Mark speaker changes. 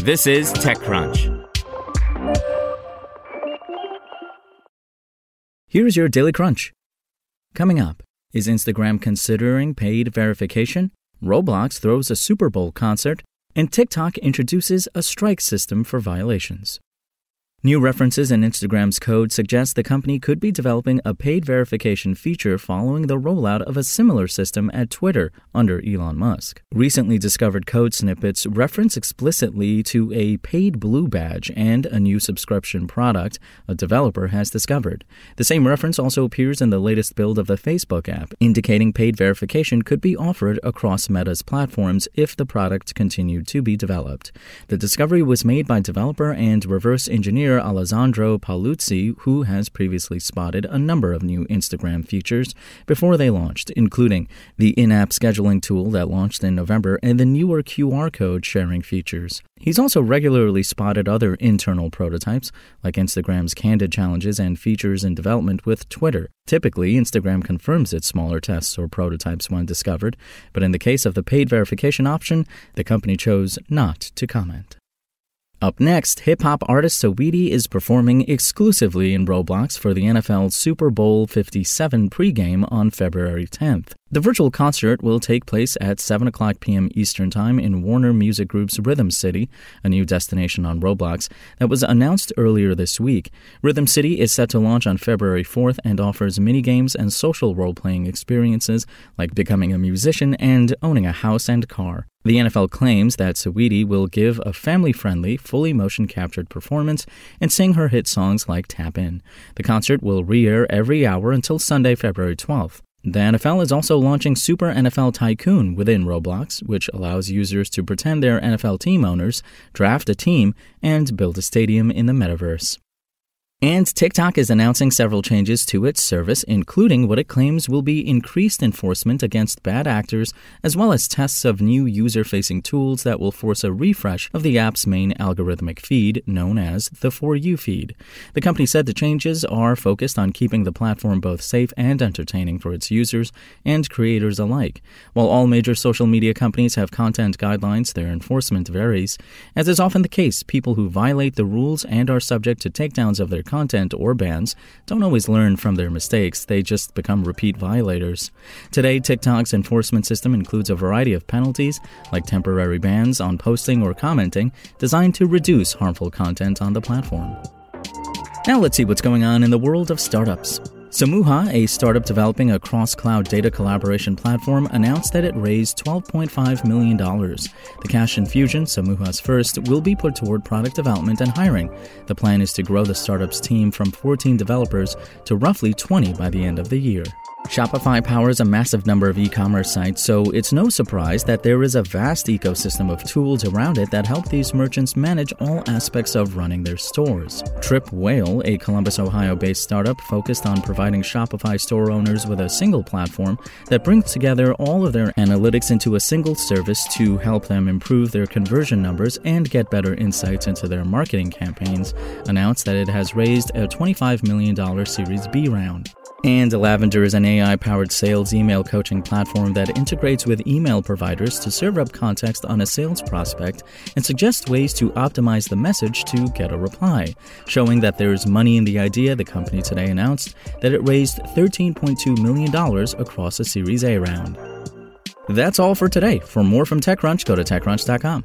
Speaker 1: This is TechCrunch.
Speaker 2: Here's your Daily Crunch. Coming up, is Instagram considering paid verification? Roblox throws a Super Bowl concert, and TikTok introduces a strike system for violations. New references in Instagram's code suggest the company could be developing a paid verification feature following the rollout of a similar system at Twitter under Elon Musk. Recently discovered code snippets reference explicitly to a paid blue badge and a new subscription product a developer has discovered. The same reference also appears in the latest build of the Facebook app, indicating paid verification could be offered across Meta's platforms if the product continued to be developed. The discovery was made by developer and reverse engineer Alessandro Paluzzi, who has previously spotted a number of new Instagram features before they launched, including the in app scheduling tool that launched in November and the newer QR code sharing features. He's also regularly spotted other internal prototypes, like Instagram's candid challenges and features in development with Twitter. Typically, Instagram confirms its smaller tests or prototypes when discovered, but in the case of the paid verification option, the company chose not to comment. Up next, hip hop artist Saweetie is performing exclusively in Roblox for the NFL Super Bowl 57 pregame on February 10th. The virtual concert will take place at 7 o'clock p.m. Eastern Time in Warner Music Group's Rhythm City, a new destination on Roblox that was announced earlier this week. Rhythm City is set to launch on February 4th and offers minigames and social role playing experiences like becoming a musician and owning a house and car. The NFL claims that Saweetie will give a family friendly, fully motion captured performance and sing her hit songs like Tap In. The concert will re air every hour until Sunday, February 12th. The NFL is also launching Super NFL Tycoon within Roblox, which allows users to pretend they're NFL team owners, draft a team, and build a stadium in the metaverse. And TikTok is announcing several changes to its service, including what it claims will be increased enforcement against bad actors, as well as tests of new user facing tools that will force a refresh of the app's main algorithmic feed, known as the For You feed. The company said the changes are focused on keeping the platform both safe and entertaining for its users and creators alike. While all major social media companies have content guidelines, their enforcement varies. As is often the case, people who violate the rules and are subject to takedowns of their content or bans don't always learn from their mistakes, they just become repeat violators. Today, TikTok's enforcement system includes a variety of penalties, like temporary bans on posting or commenting, designed to reduce harmful content on the platform. Now let's see what's going on in the world of startups. Samooha, a startup developing a cross cloud data collaboration platform, announced that it raised $12.5 million. The cash infusion, Samooha's first, will be put toward product development and hiring. The plan is to grow the startup's team from 14 developers to roughly 20 by the end of the year. Shopify powers a massive number of e commerce sites, so it's no surprise that there is a vast ecosystem of tools around it that help these merchants manage all aspects of running their stores. Triple Whale, a Columbus, Ohio based startup focused on providing Shopify store owners with a single platform that brings together all of their analytics into a single service to help them improve their conversion numbers and get better insights into their marketing campaigns, announced that it has raised a $25 million Series B round. And Lavender is an AI powered sales email coaching platform that integrates with email providers to serve up context on a sales prospect and suggest ways to optimize the message to get a reply, showing that there is money in the idea. The company today announced that it raised $13.2 million across a Series A round. That's all for today. For more from TechCrunch, go to TechCrunch.com.